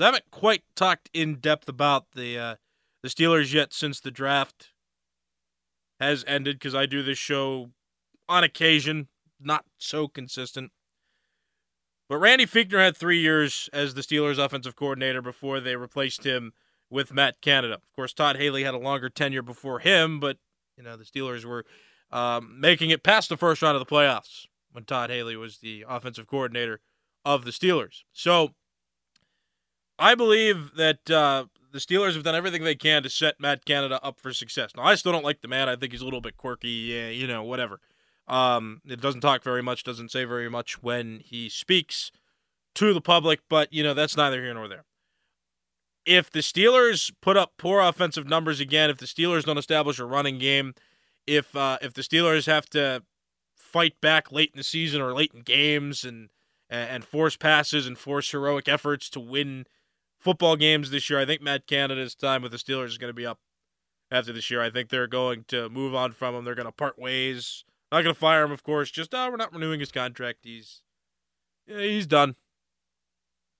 I haven't quite talked in depth about the uh, the Steelers yet since the draft has ended because I do this show on occasion, not so consistent. But Randy Fichtner had three years as the Steelers' offensive coordinator before they replaced him with Matt Canada. Of course, Todd Haley had a longer tenure before him, but you know the Steelers were um, making it past the first round of the playoffs when Todd Haley was the offensive coordinator of the Steelers. So I believe that uh, the Steelers have done everything they can to set Matt Canada up for success. Now, I still don't like the man. I think he's a little bit quirky, yeah, you know, whatever. Um, it doesn't talk very much, doesn't say very much when he speaks to the public, but, you know, that's neither here nor there. If the Steelers put up poor offensive numbers again, if the Steelers don't establish a running game, if uh, if the Steelers have to fight back late in the season or late in games and and force passes and force heroic efforts to win football games this year. I think Matt Canada's time with the Steelers is going to be up after this year. I think they're going to move on from him. They're going to part ways. Not going to fire him, of course. Just oh, we're not renewing his contract. He's yeah, he's done.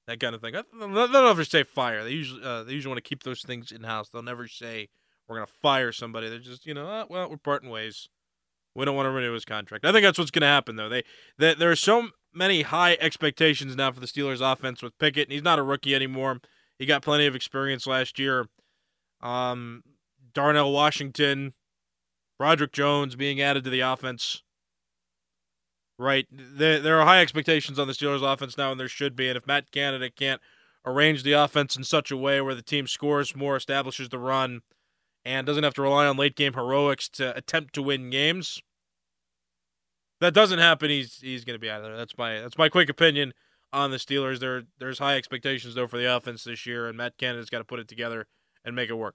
That kind of thing. They'll never say fire. They usually uh, they usually want to keep those things in house. They'll never say we're going to fire somebody. They're just you know oh, well we're parting ways. We don't want to renew his contract. I think that's what's going to happen though. They, they there are so many high expectations now for the Steelers offense with Pickett, and he's not a rookie anymore. He got plenty of experience last year. Um, Darnell Washington, Broderick Jones being added to the offense. Right. There, there are high expectations on the Steelers offense now, and there should be. And if Matt Canada can't arrange the offense in such a way where the team scores more, establishes the run, and doesn't have to rely on late game heroics to attempt to win games, that doesn't happen, he's he's going to be out of there. That's my that's my quick opinion on the Steelers. There there's high expectations though for the offense this year, and Matt Canada's got to put it together and make it work.